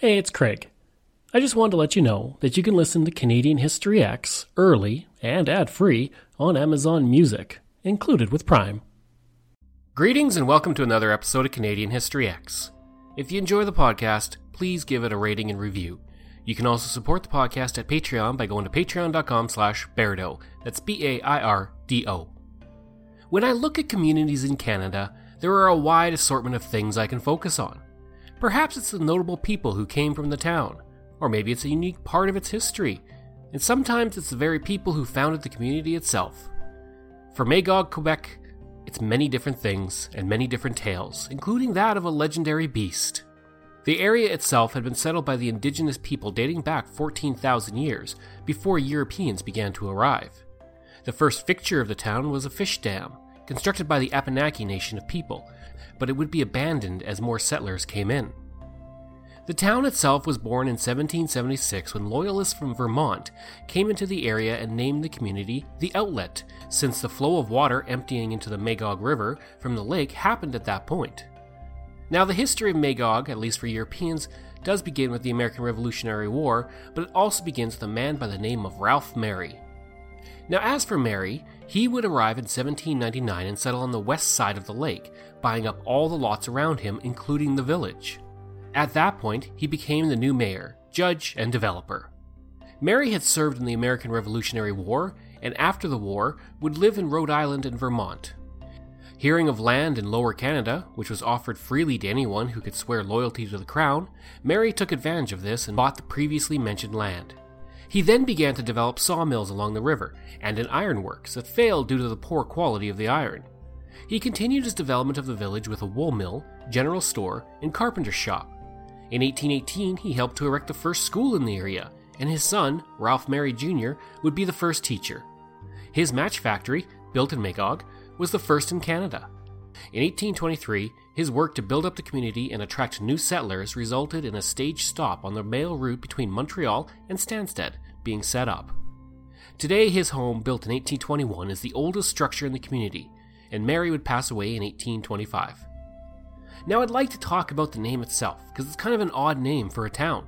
Hey, it's Craig. I just wanted to let you know that you can listen to Canadian History Ehx early and ad free on Amazon Music, included with Prime. Greetings and welcome to another episode of Canadian History Ehx. If you enjoy the podcast, please give it a rating and review. You can also support the podcast at Patreon by going to patreon.com slash Bairdo. That's B-A-I-R-D-O. When I look at communities in Canada, there are a wide assortment of things I can focus on. Perhaps it's the notable people who came from the town, or maybe it's a unique part of its history, and sometimes it's the very people who founded the community itself. For Magog, Quebec, it's many different things and many different tales, including that of a legendary beast. The area itself had been settled by the indigenous people dating back 14,000 years before Europeans began to arrive. The first fixture of the town was a fish dam, constructed by the Abenaki nation of people, but it would be abandoned as more settlers came in. The town itself was born in 1776 when loyalists from Vermont came into the area and named the community the Outlet, since the flow of water emptying into the Magog River from the lake happened at that point. Now, the history of Magog, at least for Europeans, does begin with the American Revolutionary War, but it also begins with a man by the name of Ralph Merry. Now, as for Merry, he would arrive in 1799 and settle on the west side of the lake, buying up all the lots around him, including the village. At that point, he became the new mayor, judge, and developer. Merry had served in the American Revolutionary War, and after the war, would live in Rhode Island and Vermont. Hearing of land in Lower Canada, which was offered freely to anyone who could swear loyalty to the crown, Merry took advantage of this and bought the previously mentioned land. He then began to develop sawmills along the river and an ironworks that failed due to the poor quality of the iron. He continued his development of the village with a wool mill, general store, and carpenter shop. In 1818, he helped to erect the first school in the area, and his son, Ralph Merry Jr., would be the first teacher. His match factory, built in Magog, was the first in Canada. In 1823, his work to build up the community and attract new settlers resulted in a stage stop on the mail route between Montreal and Stanstead being set up. Today, his home, built in 1821, is the oldest structure in the community, and Merry would pass away in 1825. Now, I'd like to talk about the name itself, because it's kind of an odd name for a town.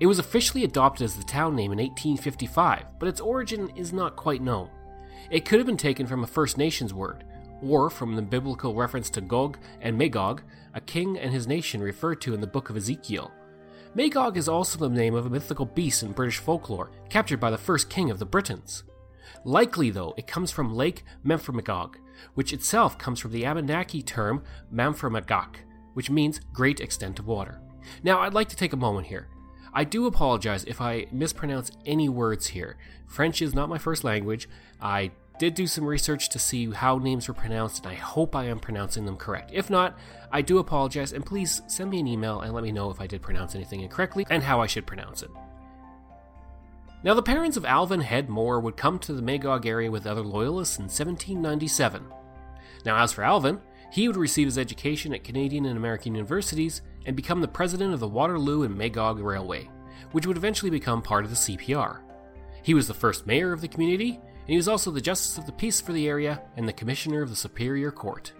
It was officially adopted as the town name in 1855, but its origin is not quite known. It could have been taken from a First Nations word, or from the biblical reference to Gog and Magog, a king and his nation referred to in the book of Ezekiel. Magog is also the name of a mythical beast in British folklore, captured by the first king of the Britons. Likely, though, it comes from Lake Memphremagog, which itself comes from the Abenaki term Mamframagak, which means great extent of water. Now, I'd like to take a moment here. I do apologize if I mispronounce any words here. French is not my first language. I did do some research to see how names were pronounced, and I hope I am pronouncing them correct. If not, I do apologize, and please send me an email and let me know if I did pronounce anything incorrectly and how I should pronounce it. Now, the parents of Alvin Head Moore would come to the Magog area with other loyalists in 1797. Now, as for Alvin, he would receive his education at Canadian and American universities and become the president of the Waterloo and Magog Railway, which would eventually become part of the CPR. He was the first mayor of the community and he was also the Justice of the Peace for the area and the Commissioner of the Superior Court.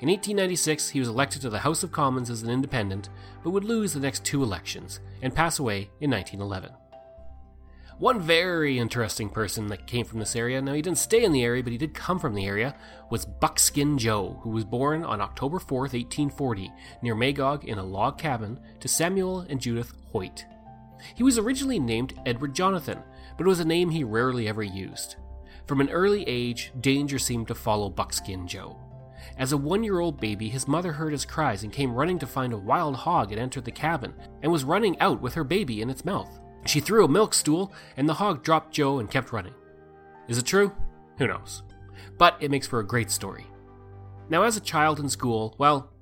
In 1896, he was elected to the House of Commons as an independent, but would lose the next two elections and pass away in 1911. One very interesting person that came from this area, now he didn't stay in the area, but he did come from the area, was Buckskin Joe, who was born on October 4th, 1840, near Magog in a log cabin to Samuel and Judith Hoyt. He was originally named Edward Jonathan, but it was a name he rarely ever used. From an early age, danger seemed to follow Buckskin Joe. As a one year old baby, his mother heard his cries and came running to find a wild hog had entered the cabin and was running out with her baby in its mouth. She threw a milk stool, and the hog dropped Joe and kept running. Is it true? Who knows? But it makes for a great story. Now, as a child in school, well,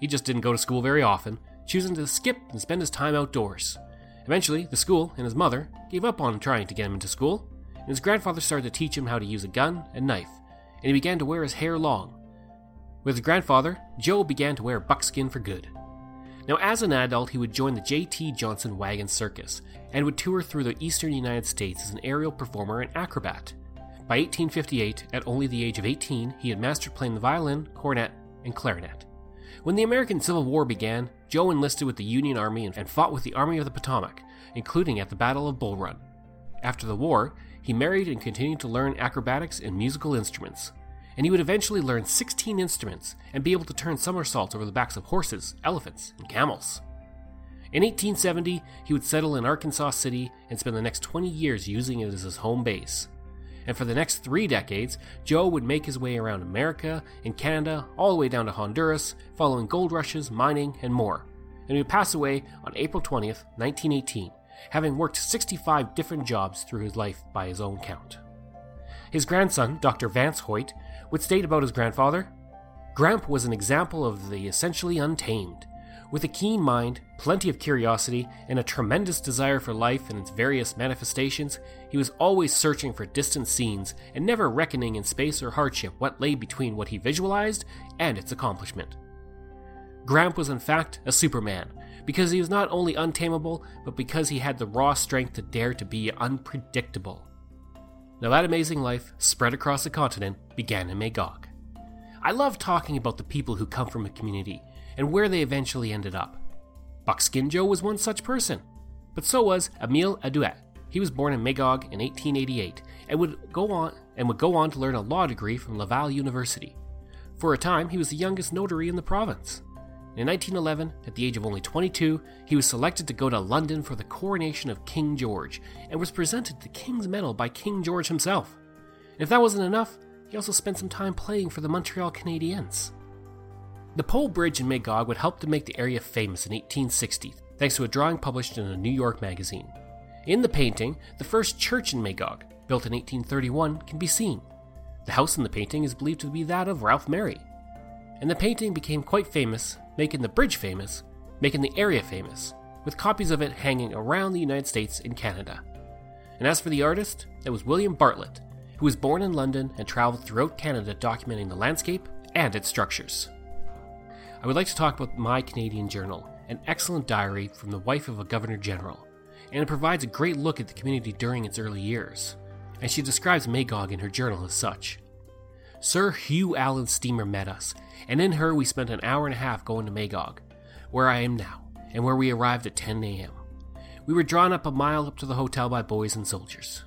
he just didn't go to school very often, choosing to skip and spend his time outdoors. Eventually, the school and his mother gave up on trying to get him into school, and his grandfather started to teach him how to use a gun and knife, and he began to wear his hair long. With his grandfather, Joe began to wear buckskin for good. Now, as an adult, he would join the J.T. Johnson Wagon Circus and would tour through the eastern United States as an aerial performer and acrobat. By 1858, at only the age of 18, he had mastered playing the violin, cornet, and clarinet. When the American Civil War began, Joe enlisted with the Union Army and fought with the Army of the Potomac, including at the Battle of Bull Run. After the war, he married and continued to learn acrobatics and musical instruments, and he would eventually learn 16 instruments and be able to turn somersaults over the backs of horses, elephants, and camels. In 1870, he would settle in Arkansas City and spend the next 20 years using it as his home base. And for the next three decades, Joe would make his way around America and Canada, all the way down to Honduras, following gold rushes, mining, and more. And he would pass away on April 20th, 1918, having worked 65 different jobs through his life by his own count. His grandson, Dr. Vance Hoyt, would state about his grandfather Gramp was an example of the essentially untamed. With a keen mind, plenty of curiosity, and a tremendous desire for life and its various manifestations, he was always searching for distant scenes and never reckoning in space or hardship what lay between what he visualized and its accomplishment. Gramp was in fact a Superman, because he was not only untamable, but because he had the raw strength to dare to be unpredictable. Now, that amazing life, spread across the continent, began in Magog. I love talking about the people who come from a community and where they eventually ended up. Buckskin Joe was one such person, but so was Emile Adouet. He was born in Magog in 1888 and would go on and would go on to learn a law degree from Laval University. For a time, he was the youngest notary in the province. In 1911, at the age of only 22, he was selected to go to London for the coronation of King George and was presented the King's Medal by King George himself. And if that wasn't enough, he also spent some time playing for the Montreal Canadiens. The Pole Bridge in Magog would help to make the area famous in 1860, thanks to a drawing published in a New York magazine. In the painting, the first church in Magog, built in 1831, can be seen. The house in the painting is believed to be that of Ralph Merry. And the painting became quite famous, making the bridge famous, making the area famous, with copies of it hanging around the United States and Canada. And as for the artist, it was William Bartlett, who was born in London and traveled throughout Canada documenting the landscape and its structures. I would like to talk about My Canadian Journal, an excellent diary from the wife of a Governor General, and it provides a great look at the community during its early years, and she describes Magog in her journal as such. Sir Hugh Allan's steamer met us, and in her we spent an hour and a half going to Magog, where I am now, and where we arrived at 10 a.m. We were drawn up a mile up to the hotel by boys and soldiers.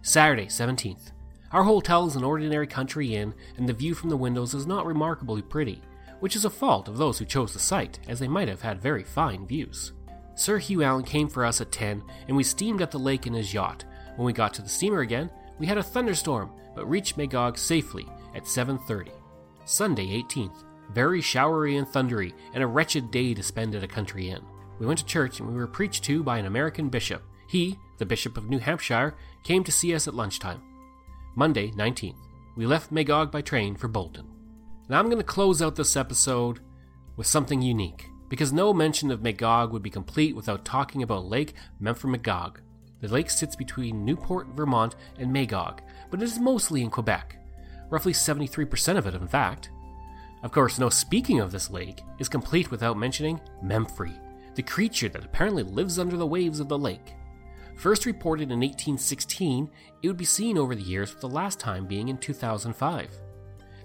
Saturday, 17th. Our hotel is an ordinary country inn, and the view from the windows is not remarkably pretty, which is a fault of those who chose the site, as they might have had very fine views. Sir Hugh Allan came for us at 10, and we steamed up the lake in his yacht. When we got to the steamer again, we had a thunderstorm, but reached Magog safely at 7:30. Sunday, 18th. Very showery and thundery, and a wretched day to spend at a country inn. We went to church and we were preached to by an American bishop. He, the Bishop of New Hampshire, came to see us at lunchtime. Monday, 19th. We left Magog by train for Bolton. Now I'm going to close out this episode with something unique, because no mention of Magog would be complete without talking about Lake Memphremagog. The lake sits between Newport, Vermont, and Magog, but it is mostly in Quebec. Roughly 73% of it, in fact. Of course, no speaking of this lake is complete without mentioning Memphrey, the creature that apparently lives under the waves of the lake. First reported in 1816, it would be seen over the years, with the last time being in 2005.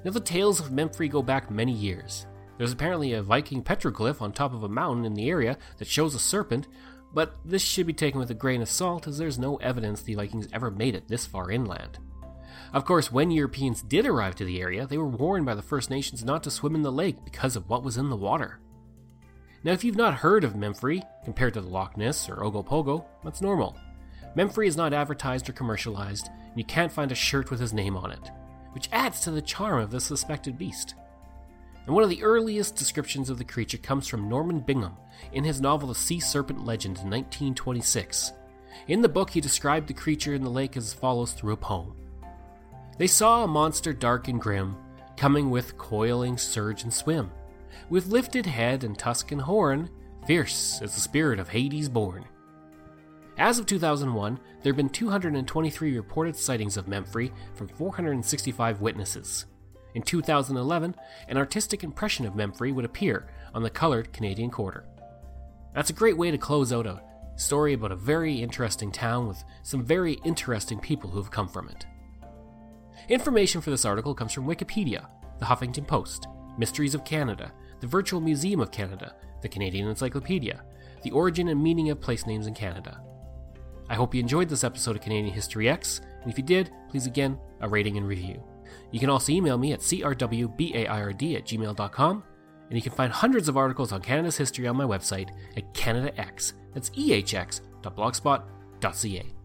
Now, the tales of Memphrey go back many years. There's apparently a Viking petroglyph on top of a mountain in the area that shows a serpent, but this should be taken with a grain of salt as there's no evidence the Vikings ever made it this far inland. Of course, when Europeans did arrive to the area, they were warned by the First Nations not to swim in the lake because of what was in the water. Now, if you've not heard of Memphrey, compared to the Loch Ness or Ogopogo, that's normal. Memphrey is not advertised or commercialized, and you can't find a shirt with his name on it which adds to the charm of the suspected beast. And one of the earliest descriptions of the creature comes from Norman Bingham in his novel The Sea Serpent Legend in 1926. In the book, he described the creature in the lake as follows through a poem They saw a monster dark and grim, coming with coiling surge and swim, with lifted head and tusk and horn, fierce as the spirit of Hades born. As of 2001, there have been 223 reported sightings of Memphrey from 465 witnesses. In 2011, an artistic impression of Memphrey would appear on the colored Canadian Quarter. That's a great way to close out a story about a very interesting town with some very interesting people who have come from it. Information for this article comes from Wikipedia, the Huffington Post, Mysteries of Canada, the Virtual Museum of Canada, the Canadian Encyclopedia, the origin and meaning of place names in Canada. I hope you enjoyed this episode of Canadian History Ehx, and if you did, please again, a rating and review. You can also email me at crwbaiRd at gmail.com, and you can find hundreds of articles on Canada's history on my website at CanadaX. That's ehx.blogspot.ca.